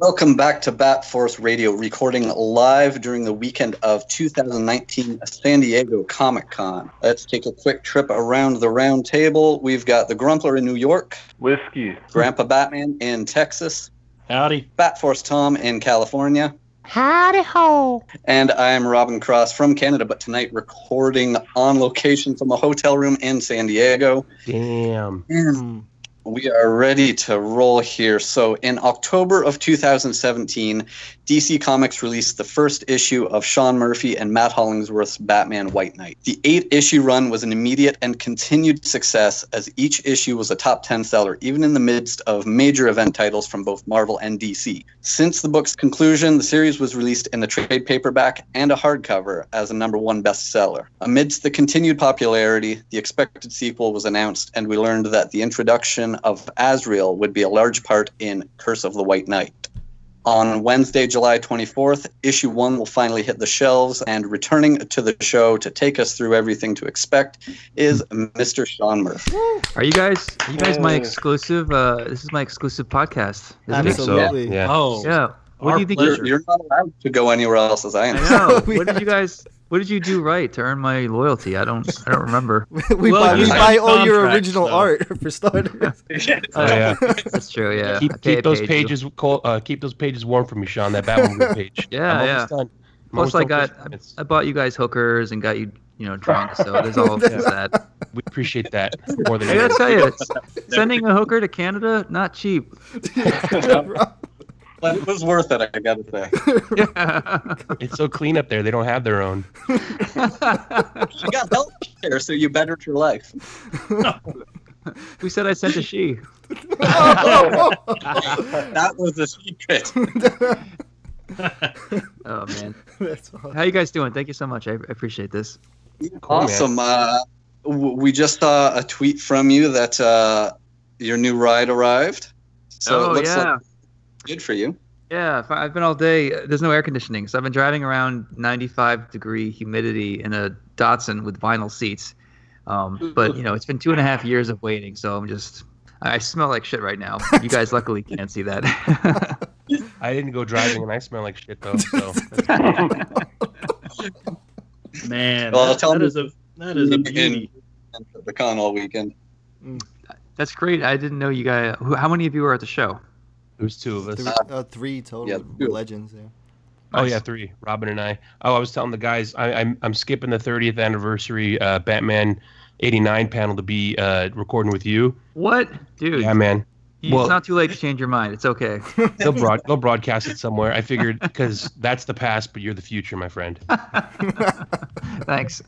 Welcome back to Bat Force Radio, recording live during the weekend of 2019 San Diego Comic Con. Let's take a quick trip around the round table. We've got the Grumpler in New York, Whiskey. Grandpa Batman in Texas, Howdy. Bat Force Tom in California, Howdy ho. and I'm Robin Cross from Canada, but tonight recording on location from a hotel room in San Diego. Damn. And hmm. We are ready to roll here. So, in October of 2017, DC Comics released the first issue of Sean Murphy and Matt Hollingsworth's Batman White Knight. The eight issue run was an immediate and continued success as each issue was a top 10 seller, even in the midst of major event titles from both Marvel and DC. Since the book's conclusion, the series was released in a trade paperback and a hardcover as a number one bestseller. Amidst the continued popularity, the expected sequel was announced, and we learned that the introduction of Azrael would be a large part in Curse of the White Knight. On Wednesday, July 24th, issue one will finally hit the shelves, and returning to the show to take us through everything to expect is Mr. Sean Murphy. Are you guys? Are you guys my exclusive? Uh, this is my exclusive podcast. isn't it? Absolutely. Yeah. Oh, Yeah. What do you think? You're, you're not allowed to go anywhere else as I am. I know. What did you guys? What did you do right to earn my loyalty? I don't. I don't remember. we Well, buy, we buy all your original though. art for starters. Oh, yeah. That's true. Yeah. Keep keep those pages cold, uh, keep those pages warm for me, Sean. That Batwoman page. Yeah, I'm yeah. done. Plus, I got. for. I bought you guys hookers and got you, you know, drunk. So there's all there's that. We appreciate that more than I gotta tell you, sending a hooker to Canada not cheap. But it was worth it, I gotta say. Yeah. It's so clean up there. They don't have their own. You got health care, so you bettered your life. Who said I sent a she? That was a secret. Oh man. That's awesome. How you guys doing? Thank you so much. I, I appreciate this. Cool, awesome. Uh, we just saw a tweet from you that uh, your new ride arrived. So oh it looks yeah. like good for you. Yeah, I- I've been all day. There's no air conditioning, so I've been driving around 95 degree humidity in a Datsun with vinyl seats. Um, but you know, it's been two and a half years of waiting, so I'm just. I smell like shit right now. You guys luckily can't see that. I didn't go driving, and I smell like shit though. So Man, Well, that, tell that me- is a that is a beauty. the con all weekend. That's great. I didn't know you guys. Who, how many of you were at the show? There's two of us. Three, uh, three total Yeah, two. legends. Yeah. Oh yeah, three. Robin and I. Oh, I was telling the guys I, I'm I'm skipping the 30th anniversary uh, Batman '89 panel to be uh, recording with you. What, dude? Yeah, man. it's well- not too late to change your mind. It's okay. They'll broad they'll broadcast it somewhere. I figured because that's the past, but you're the future, my friend. Thanks.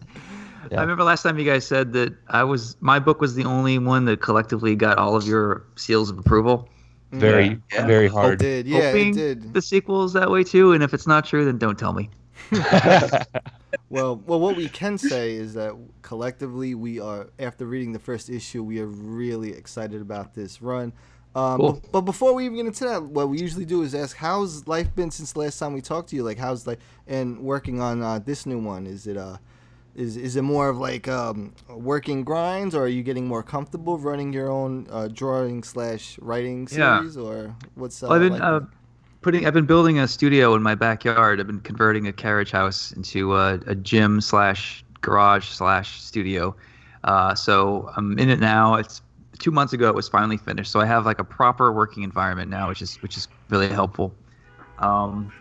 Yeah. I remember last time you guys said that I was my book was the only one that collectively got all of your seals of approval. Very Yeah. very It hard. did. Yeah, Hoping it did. The sequel is that way too, and if it's not true, then don't tell me. Well, well, what we can say is that collectively we are, after reading the first issue, we are really excited about this run. Um, Cool. but, but before we even get into that, what we usually do is ask, how's life been since the last time we talked to you? Like, how's like, and working on uh, this new one? Is it uh, is is it more of like um, working grinds, or are you getting more comfortable running your own uh, drawing slash writing Yeah. series, or what's uh, Well, I've been life uh, putting. I've been building a studio in my backyard. I've been converting a carriage house into a, a gym slash garage slash studio. Uh, so I'm in it now. It's two months ago. It was finally finished. So I have like a proper working environment now, which is which is really helpful. Um,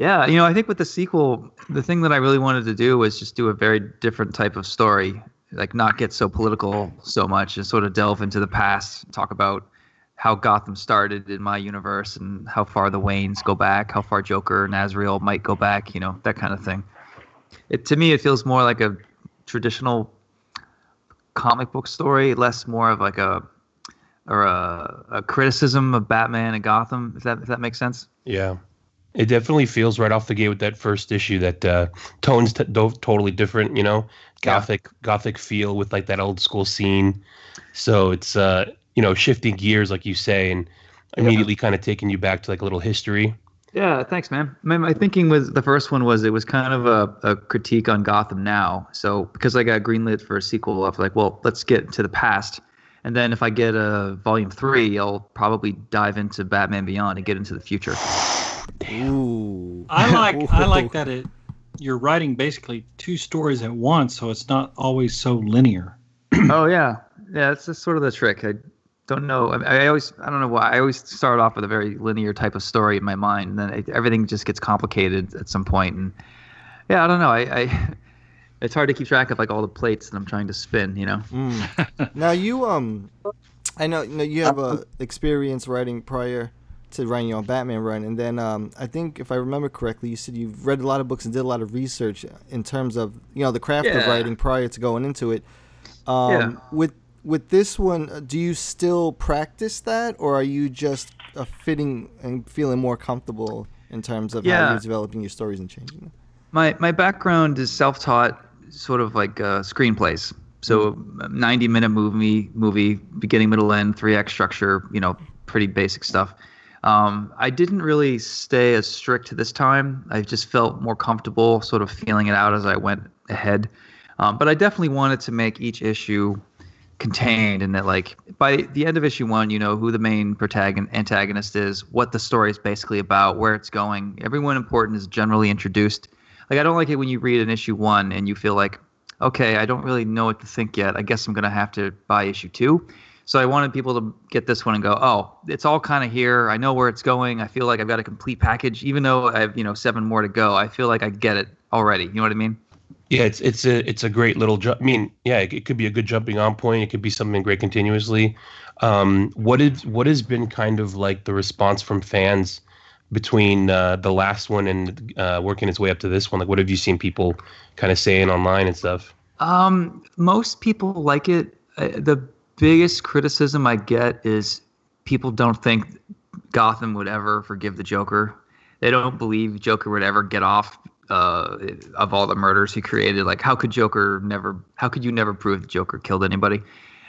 yeah, you know, I think with the sequel, the thing that I really wanted to do was just do a very different type of story like not get so political so much and sort of delve into the past, talk about how Gotham started in my universe and how far the Waynes go back, how far Joker and Azrael might go back, you know, that kind of thing. It to me it feels more like a traditional comic book story, less more of like a or a, a criticism of Batman and Gotham, if that if that makes sense. Yeah. It definitely feels right off the gate with that first issue that uh, tone's t- do- totally different, you know, gothic gothic feel with like that old school scene. So it's uh, you know shifting gears like you say, and immediately kind of taking you back to like a little history. Yeah, thanks, man. My, my thinking was the first one was it was kind of a, a critique on Gotham now. So because I got greenlit for a sequel, I was like, well, let's get to the past, and then if I get a volume three, I'll probably dive into Batman Beyond and get into the future. Ooh. I like I like that it you're writing basically two stories at once, so it's not always so linear. oh yeah, yeah. That's just sort of the trick. I don't know. I, I always I don't know why. I always start off with a very linear type of story in my mind, and then it, everything just gets complicated at some point. And yeah, I don't know. I, I it's hard to keep track of like all the plates that I'm trying to spin. You know. Mm. now you um, I know you know you have a experience writing prior to writing your own Batman run, and then um, I think if I remember correctly, you said you've read a lot of books and did a lot of research in terms of you know the craft of writing prior to going into it. Um, Yeah. With with this one, uh, do you still practice that, or are you just uh, fitting and feeling more comfortable in terms of how Yeah. you're developing your stories and changing them? My my background is self-taught, sort of like uh, screenplays. So, a 90 minute movie, movie, beginning, middle, end, three act structure. You know, pretty basic stuff. Um, I didn't really stay as strict this time. I just felt more comfortable, sort of feeling it out as I went ahead. Um, but I definitely wanted to make each issue contained and that like by the end of issue one you know who the main protagonist antagonist is what the story is basically about where it's going everyone important is generally introduced like i don't like it when you read an issue one and you feel like okay i don't really know what to think yet i guess i'm gonna have to buy issue two so i wanted people to get this one and go oh it's all kind of here i know where it's going i feel like i've got a complete package even though i have you know seven more to go i feel like i get it already you know what i mean Yeah, it's it's a it's a great little jump. I mean, yeah, it, it could be a good jumping on point. It could be something great continuously. Um, what is what has been kind of like the response from fans between uh, the last one and uh, working its way up to this one? Like, what have you seen people kind of saying online and stuff? Um, most people like it. Uh, the biggest criticism I get is people don't think Gotham would ever forgive the Joker. They don't believe Joker would ever get off uh, of all the murders he created. Like, how could Joker never? How could you never prove the Joker killed anybody?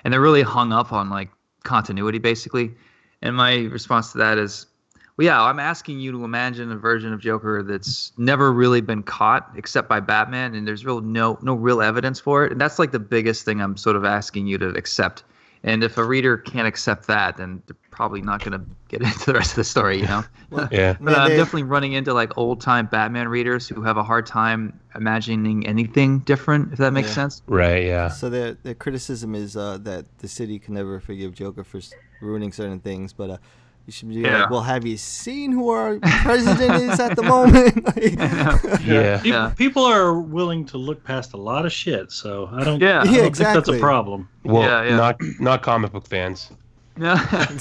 And they're really hung up on like continuity, basically. And my response to that is, well, yeah, I'm asking you to imagine a version of Joker that's never really been caught except by Batman, and there's real no no real evidence for it. And that's like the biggest thing I'm sort of asking you to accept. And if a reader can't accept that, then they're probably not going to get into the rest of the story, you know. Yeah. But I'm definitely running into like old time Batman readers who have a hard time imagining anything different, if that makes Yeah. sense. Right. Yeah. So their their criticism is uh, that the city can never forgive Joker for ruining certain things, but uh, you should be Yeah. like, well, have you seen who our president is at the moment? Like- Yeah. People, Yeah. people are willing to look past a lot of shit, so I don't. Yeah. I don't Yeah, think that's a problem. Well, Yeah, yeah. not not comic book fans. Yeah.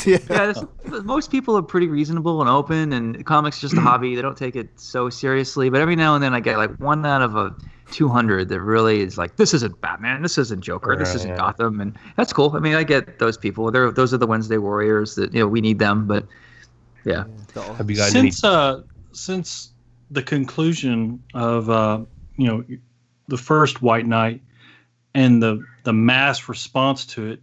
Yeah. yeah, it's- most people are pretty reasonable and open, and comics just a hobby. They don't take it so seriously. But every now and then, I get like one out of a 200 that really is like, this isn't Batman, this isn't Joker, this isn't yeah. Gotham, and that's cool. I mean, I get those people. They're those are the Wednesday Warriors that you know we need them. But yeah, Have you gotten any? since uh since the conclusion of uh you know the first White Knight and the the mass response to it,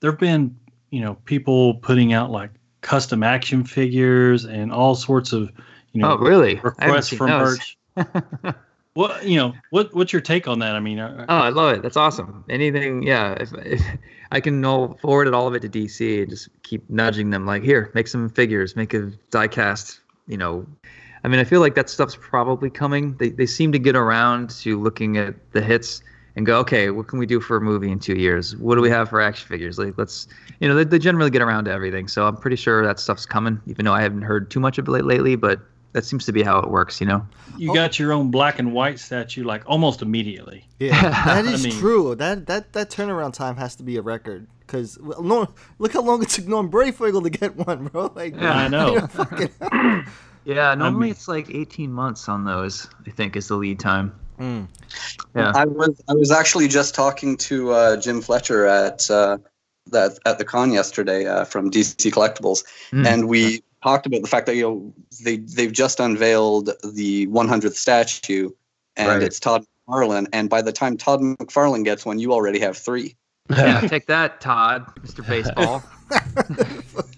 there've been you know people putting out like custom action figures and all sorts of you know oh really? Requests seen for merch. what you know what what's your take on that? I mean, uh, Oh, I love it. That's awesome. Anything, yeah. If, if I can forward it all of it to DC and just keep nudging them, like, here, make some figures, make a diecast. You know, I mean, I feel like that stuff's probably coming. They they seem to get around to looking at the hits and go, okay, what can we do for a movie in two years? What do we have for action figures? Like, let's, you know, they, they generally get around to everything. So I'm pretty sure that stuff's coming, even though I haven't heard too much of it lately. But that seems to be how it works, you know. You got your own black and white statue like almost immediately. Yeah, that I mean- true. That that that turnaround time has to be a record. Cause well, no, look how long it took Norm Breyfogle to get one, bro. Like, Yeah, I know. you fucking- Yeah, normally it's like 18 months on those. I think is the lead time. Mm. Yeah. I was I was actually just talking to uh, Jim Fletcher at uh, that at the con yesterday uh, from DC Collectibles, Mm. and we talked about the fact that you know they they've just unveiled the 100th statue, and Right. it's Todd McFarlane, and by the time Todd McFarlane gets one, you already have three. yeah, take that, Todd, Mr. Baseball.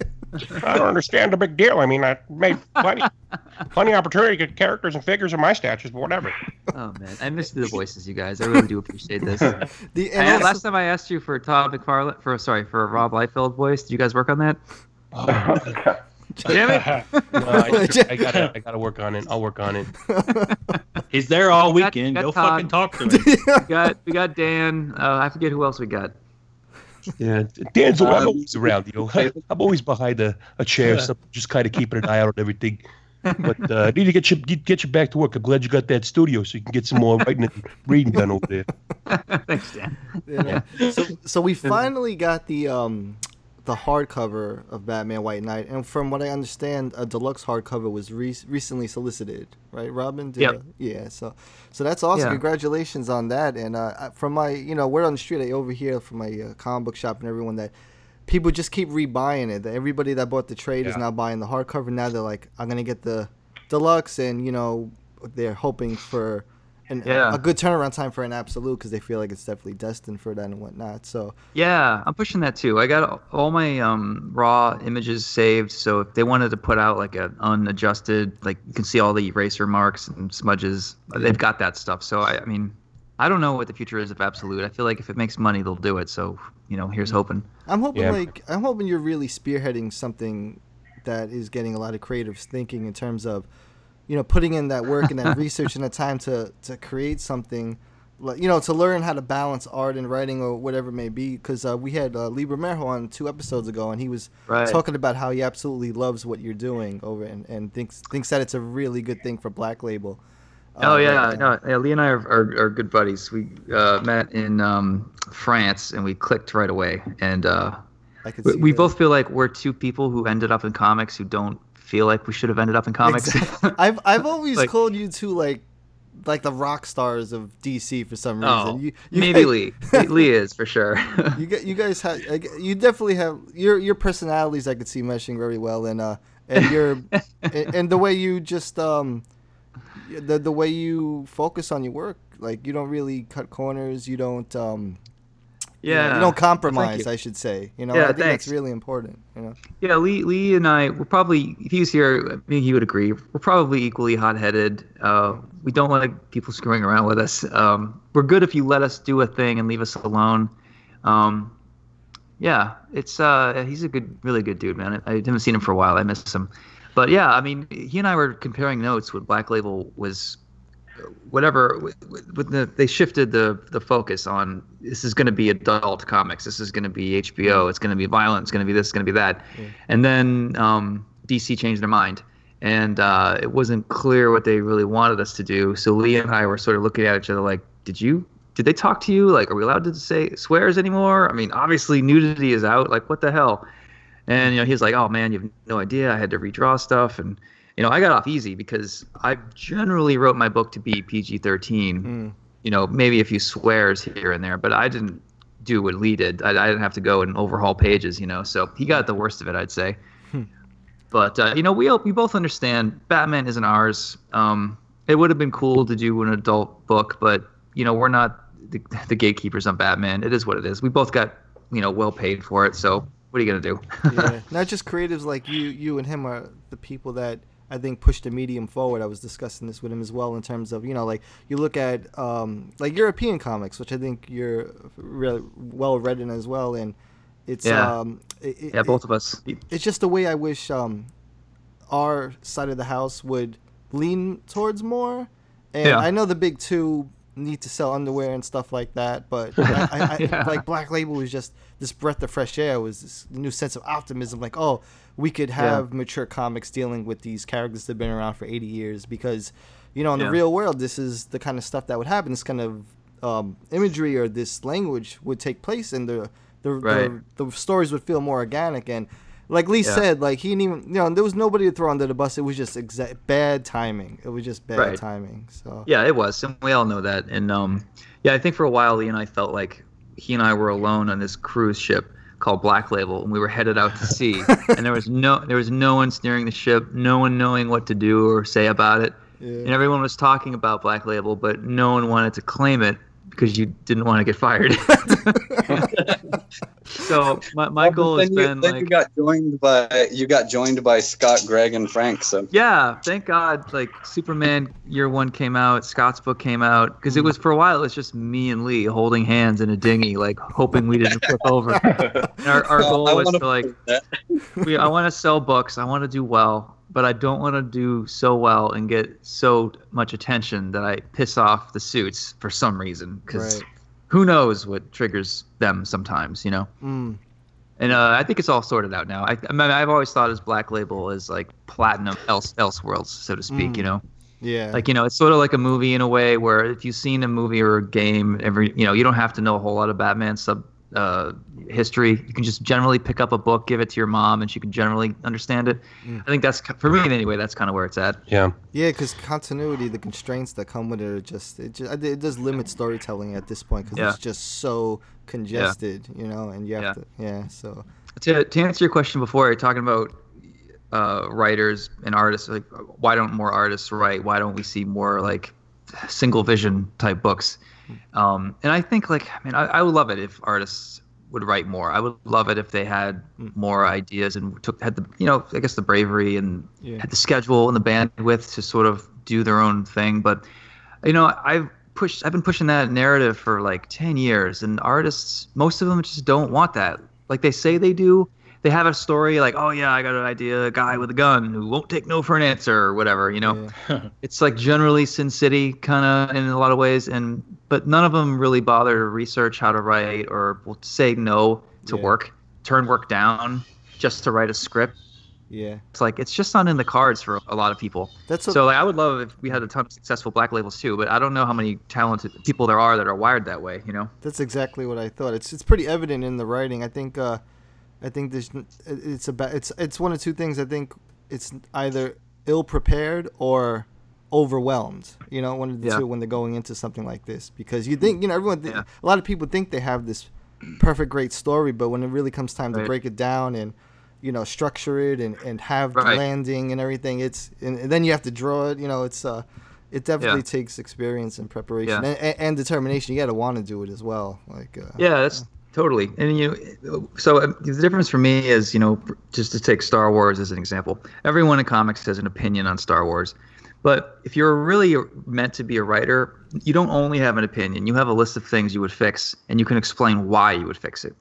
I don't understand the big deal. I mean, I made plenty, plenty opportunity to get characters and figures of my statues, but whatever. Oh man, I missed the voices, you guys. I really do appreciate this. The And and also- last time I asked you for Todd McFarlane, for sorry, for a Rob Liefeld voice, did you guys work on that? Damn it! No, I, I gotta, I gotta work on it. I'll work on it. He's there all We got- weekend. got Go Todd. fucking talk to him. we got we got Dan. Uh, I forget who else we got. Yeah, Dan's I'm Um, always around. You know, I'm always behind a, a chair, so just kind of keeping an eye out on everything. But uh, I need to get you get, get you back to work. I'm glad you got that studio, so you can get some more writing and reading done over there. Thanks, Dan. Yeah. So, so we finally got the um the hardcover of Batman White Knight, and from what I understand, a deluxe hardcover was re- recently solicited, right, Robin? Did, Yep. uh, yeah. So, so that's awesome. Yeah. Congratulations on that. And uh, from my, you know, word on the street I over here from my uh, comic book shop and everyone that people just keep rebuying it. That Everybody that bought the trade is now buying the hardcover. Now they're like, I'm gonna get the deluxe, and you know, they're hoping for. An, Yeah. a good turnaround time for an absolute because they feel like it's definitely destined for that and whatnot. So Yeah, I'm pushing that too. I got all my um, raw images saved, so if they wanted to put out like an unadjusted, like you can see all the eraser marks and smudges, they've got that stuff. So I, I mean, I don't know what the future is of Absolute. I feel like if it makes money, they'll do it. So you know, here's hoping. I'm hoping Yeah. like I'm hoping you're really spearheading something that is getting a lot of creatives thinking in terms of, you know, putting in that work and that research and the time to to create something, like you know, to learn how to balance art and writing or whatever it may be. Because uh, we had uh, Lee Bermejo on two episodes ago, and he was Right. talking about how he absolutely loves what you're doing over and, and thinks thinks that it's a really good thing for Black Label. Oh Uh, yeah, but, no, yeah, Lee and I are, are, are good buddies. We uh, met in um, France and we clicked right away. And uh, I could we, we both feel like we're two people who ended up in comics who don't feel like we should have ended up in comics. Exactly. I've I've always Like- called you two like like the rock stars of DC for some reason. oh, you, you maybe guys- Lee. Lee. Is for sure. You get you guys have you definitely have your your personalities I could see meshing very well and uh and your and, and the way you just um the the way you focus on your work like you don't really cut corners you don't um you know, yeah, you don't Thank compromise you. I should say you know Yeah, I think thanks. that's really important you know Yeah, Lee, Lee and I, we're probably, if he was here, I think he would agree. We're probably equally hot-headed. Uh, we don't like people screwing around with us. Um, we're good if you let us do a thing and leave us alone. Um, yeah, it's uh, he's a good, really good dude, man. I, I haven't seen him for a while. I miss him. But yeah, I mean, he and I were comparing notes when Black Label was whatever with, the they shifted the the focus on this is going to be adult comics this is going to be hbo it's going to be violent it's going to be this it's going to be that. And then um, dc changed their mind. And uh, it wasn't clear what they really wanted us to do. So lee and i were sort of looking at each other like did you did they talk to you? Like are we allowed to say swears anymore? I mean obviously nudity is out. Like what the hell? And you know, he's like, "Oh man, you have no idea. I had to redraw stuff, and you know, I got off easy because I generally wrote my book to be PG-13. You know, maybe a few swears here and there, but I didn't do what Lee did. I, I didn't have to go and overhaul pages. You know, so he got the worst of it, I'd say. But uh, you know, we we both understand Batman isn't ours. Um, it would have been cool to do an adult book, but you know, we're not the, the gatekeepers on Batman. It is what it is. We both got you know well paid for it, so what are you gonna do? yeah not just creatives like you you and him are the people that I think push the medium forward. I was discussing this with him as well in terms of you know like you look at um, like European comics, which I think you're really well read in as well, and it's Yeah. um, it, it- yeah, both of us. it's just the way I wish um, our side of the house would lean towards more. And Yeah. I know the big two need to sell underwear and stuff like that. But I, I, I, Yeah. like Black Label was just this breath of fresh air. Was this new sense of optimism? Like, oh, we could have mature comics dealing with these characters that have been around for 80 years because, you know, in Yeah. the real world, this is the kind of stuff that would happen. This kind of um, imagery or this language would take place, and the the, Right. the the stories would feel more organic and. Like Lee Yeah. said, like he didn't even, you know, there was nobody to throw under the bus. It was just exa- bad timing. It was just bad Right. timing. So Yeah, it was, and we all know that. And um, yeah, I think for a while, Lee and I felt like he and I were alone on this cruise ship called Black Label, and we were headed out to sea, and there was no there was no one steering the ship, no one knowing what to do or say about it, and everyone was talking about Black Label, but no one wanted to claim it because you didn't want to get fired. so my, my goal has you, been like you got joined by you got joined by Scott, Greg, and Frank. So Yeah, thank God. Like Superman Year One came out, Scott's book came out, because it was for a while. It was just me and Lee holding hands in a dinghy, like hoping we didn't flip over. And our, our goal I was wanna like, we, I want to sell books. I want to do well, but I don't want to do so well and get so much attention that I piss off the suits for some reason. Because Right. Who knows what triggers them sometimes, you know. Mm. And uh, I think it's all sorted out now. I, I mean, I've always thought as Black Label as like platinum else Elseworlds, so to speak. You Mm. know, yeah, like you know, it's sort of like a movie in a way where if you've seen a movie or a game, every you know, you don't have to know a whole lot of Batman sub uh, history. You can just generally pick up a book, give it to your mom, and she can generally understand it. Mm. I think that's for me anyway. That's kind of where it's at. Yeah. yeah, because continuity, the constraints that come with it, are just it just it does limit storytelling at this point because Yeah. it's just so congested, you know, and you have Yeah. to yeah. So To to answer your question before, you're talking about uh, writers and artists. Like, why don't more artists write? Why don't we see more like single vision type books? Um, and I think like I mean I, I would love it if artists would write more. I would love it if they had more ideas and took had the you know I guess the bravery and Yeah. had the schedule and the bandwidth to sort of do their own thing. But you know I've pushed I've been pushing that narrative for like ten years, and artists most of them just don't want that. Like they say they do. They have a story like, oh yeah, I got an idea, a guy with a gun who won't take no for an answer or whatever, you know it's like generally Sin City kind of in a lot of ways, and but none of them really bother to research how to write or will say no to Yeah. work, turn work down just to write a script. yeah, It's like it's just not in the cards for a lot of people. that's a, So like I would love if we had a ton of successful black labels too, but I don't know how many talented people there are that are wired that way. You know? That's exactly what I thought. It's it's pretty evident in the writing. I think uh, I think there's it's about it's it's one of two things. I think it's either ill prepared or overwhelmed. You know, one of the Yeah. two when they're going into something like this because you think you know everyone. Th- Yeah. A lot of people think they have this perfect great story, but when it really comes time to break it down and you know structure it and and have the landing and everything, it's and, and then you have to draw it. You know, it's uh. It definitely Yeah. takes experience and preparation and, and determination. You got to want to do it as well. Like, uh, Yeah, that's totally. And you know, so um, the difference for me is, you know, just to take Star Wars as an example. Everyone in comics has an opinion on Star Wars, but if you're really meant to be a writer, you don't only have an opinion. You have a list of things you would fix, and you can explain why you would fix it.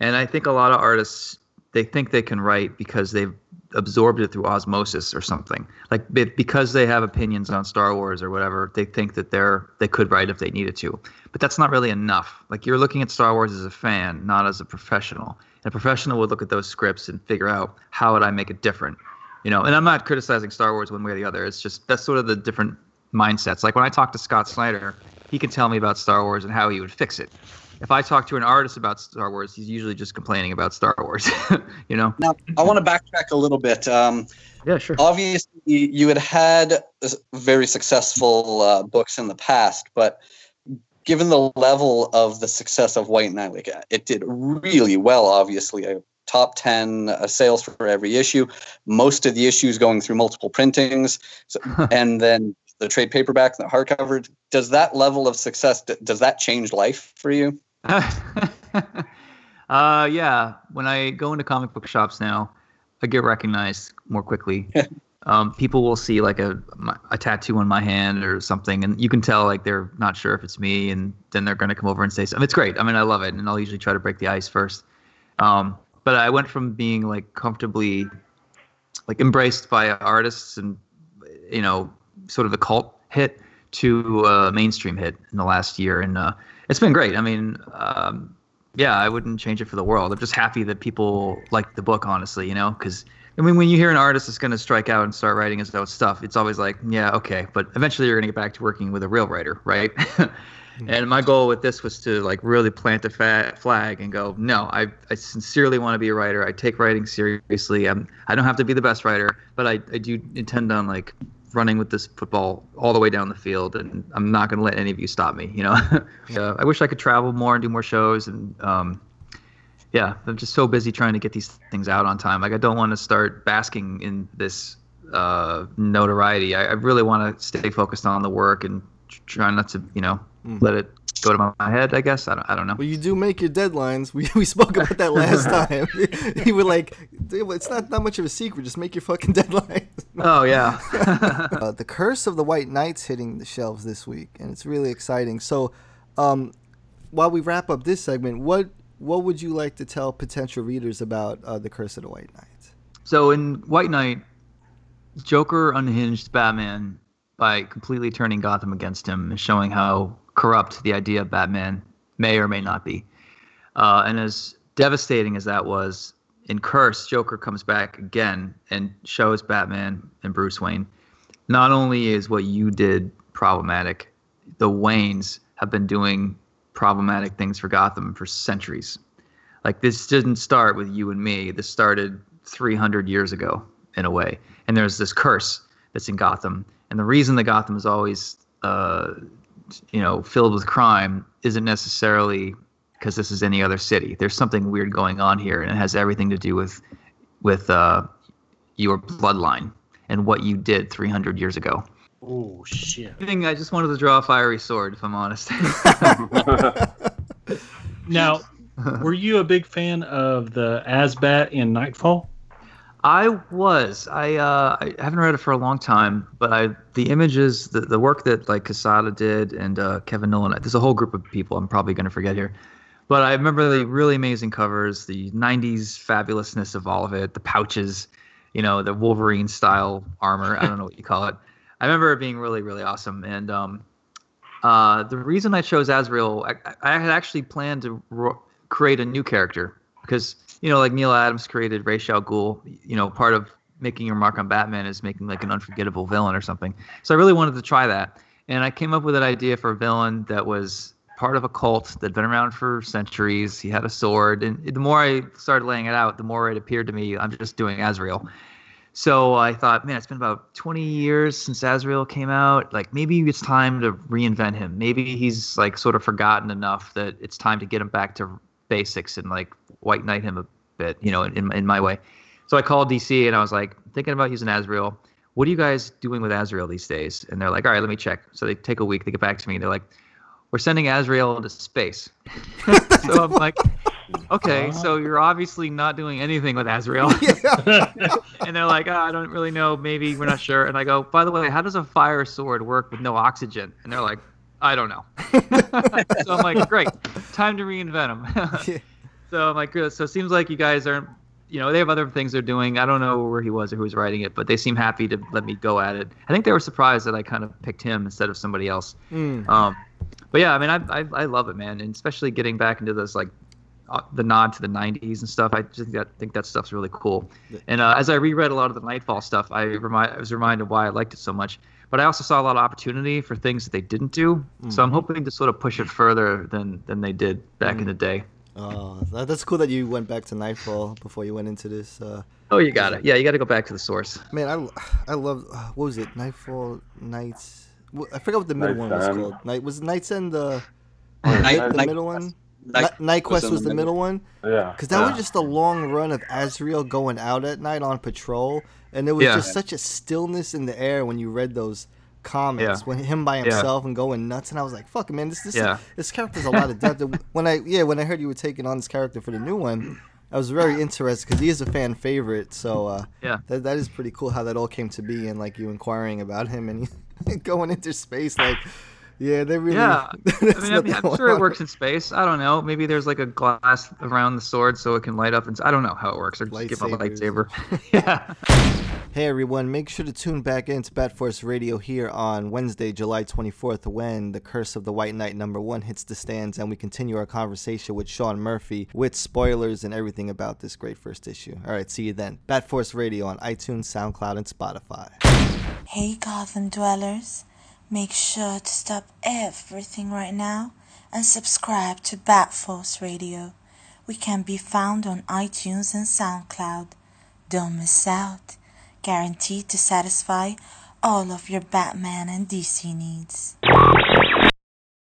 And I think a lot of artists they think they can write because they've absorbed it through osmosis or something. Like because they have opinions on Star Wars or whatever, they think that they're they could write if they needed to. But that's not really enough. Like you're looking at Star Wars as a fan, not as a professional. And a professional would look at those scripts and figure out how would I make it different. You know, and I'm not criticizing Star Wars one way or the other. It's just that's sort of the different mindsets. Like when I talk to Scott Snyder, he can tell me about Star Wars and how he would fix it. If I talk to an artist about Star Wars, he's usually just complaining about Star Wars. you know? Now, I want to backtrack a little bit. Um, Yeah, sure. obviously, you had had very successful uh, books in the past, but given the level of the success of White Knight, like uh, it did really well. Obviously, a top ten uh, sales for every issue. Most of the issues going through multiple printings, so, and then the trade paperback, the hardcover. Does that level of success does that change life for you? uh, yeah. When I go into comic book shops now, I get recognized more quickly. um, people will see like a a tattoo on my hand or something, and you can tell like they're not sure if it's me, and then they're gonna come over and say something. It's great. I mean, I love it, and I'll usually try to break the ice first. Um, but I went from being like comfortably like embraced by artists and you know sort of the cult hit to a mainstream hit in the last year, and uh, it's been great. I mean, um, yeah, I wouldn't change it for the world. I'm just happy that people like the book, honestly, you know, because I mean, when you hear an artist that's going to strike out and start writing his own stuff, it's always like, yeah, okay, but eventually you're going to get back to working with a real writer, right? and my goal with this was to like really plant a flag and go, no, I, I sincerely want to be a writer. I take writing seriously. I'm, I don't have to be the best writer, but I, I do intend on like running with this football all the way down the field, and I'm not going to let any of you stop me. You know, yeah, I wish I could travel more and do more shows, and um, yeah, I'm just so busy trying to get these things out on time. Like I don't want to start basking in this uh, notoriety. I, I really want to stay focused on the work and try not to, you know, Mm. let it go to my, head. I guess I don't. I don't know. Well, you do make your deadlines. We, we spoke about that last time. you were like, it's not that much of a secret. Just make your fucking deadlines. Oh yeah. uh, the Curse of the White Knights hitting the shelves this week, and it's really exciting. So, um, while we wrap up this segment, what what would you like to tell potential readers about uh, the Curse of the White Knights? So in White Knight, Joker unhinged Batman by completely turning Gotham against him and showing how corrupt the idea of Batman may or may not be. Uh, and as devastating as that was, in Curse, Joker comes back again and shows Batman and Bruce Wayne. Not only is what you did problematic, the Waynes have been doing problematic things for Gotham for centuries. Like this didn't start with you and me. This started 300 years ago in a way. And there's this curse that's in Gotham. And the reason that Gotham is always, uh, you know, filled with crime isn't necessarily because this is any other city. There's something weird going on here, and it has everything to do with, with uh, your bloodline and what you did 300 years ago. Oh shit! I think I just wanted to draw a fiery sword, if I'm honest. Now, were you a big fan of the AzBat in Knightfall? I was. I uh, I haven't read it for a long time, but I the images, the, the work that like Quesada did and uh, Kevin Nolan. There's a whole group of people I'm probably going to forget here, but I remember the really amazing covers, the '90s fabulousness of all of it, the pouches, you know, the Wolverine style armor. I don't know what you call it. I remember it being really really awesome. And um, uh, the reason I chose Azrael, I, I had actually planned to ro- create a new character because you know, like Neal Adams created Ra's al Ghul. You know, part of making your mark on Batman is making like an unforgettable villain or something. So I really wanted to try that, and I came up with an idea for a villain that was part of a cult that'd been around for centuries. He had a sword, and the more I started laying it out, the more it appeared to me I'm just doing Azrael. So I thought, man, it's been about 20 years since Azrael came out. Like maybe it's time to reinvent him. Maybe he's like sort of forgotten enough that it's time to get him back to basics and like white knight him a bit, you know, in in my way. So I called DC and I was like thinking about using Azrael. What are you guys doing with Azrael these days? And they're like, all right, let me check. So they take a week. They get back to me. and They're like, we're sending Azrael into space. so I'm like, okay, uh-huh. so you're obviously not doing anything with Azrael. and they're like, oh, I don't really know. Maybe we're not sure. And I go, by the way, how does a fire sword work with no oxygen? And they're like, I don't know. so I'm like, great, time to reinvent him. so I'm like. So it seems like you guys aren't, you know, they have other things they're doing. I don't know where he was or who was writing it, but they seem happy to let me go at it. I think they were surprised that I kind of picked him instead of somebody else. Mm. Um, but yeah, I mean, I, I I love it, man, and especially getting back into this like uh, the nod to the '90s and stuff. I just think that think that stuff's really cool. And uh, as I reread a lot of the Knightfall stuff, I remind I was reminded why I liked it so much. But I also saw a lot of opportunity for things that they didn't do. So I'm hoping to sort of push it further than than they did back in the day. Oh, that's cool that you went back to Knightfall before you went into this. Uh, Oh, you got it. Yeah, you got to go back to the source. man, I I love uh, what was it? Knightfall Nights. I forgot what the middle Night's one was End. called. Night was Night's End the Night- the Night middle one. Night Night Quest Quest was was the the middle one. Yeah. Because that yeah. was just a long run of Azrael going out at night on patrol, and there was Yeah. just such a stillness in the air when you read those comments Yeah. when him by Yeah. himself and going nuts, and I was like, "Fuck, man, this this Yeah. this character's a lot of depth." when I yeah, when I heard you were taking on this character for the new one, I was very interested because he is a fan favorite. So uh, Yeah. that that is pretty cool how that all came to be, and like you inquiring about him and he going into space, like Yeah, they really. Yeah, I there's mean, I mean nothing I'm going sure it works in space. I don't know. Maybe there's like a glass around the sword so it can light up. And I don't know how it works. Or just give up a Lightsabers. lightsaber. yeah. Hey everyone, make sure to tune back into Bat Force Radio here on Wednesday, July 24th, when The Curse of the White Knight number one hits the stands and we continue our conversation with Sean Murphy with spoilers and everything about this great first issue. All right, see you then. Bat Force Radio on iTunes, SoundCloud, and Spotify. Hey Gotham dwellers, make sure to stop everything right now and subscribe to Bat Force Radio. We can be found on iTunes and SoundCloud. Don't miss out. Guaranteed to satisfy all of your Batman and DC needs.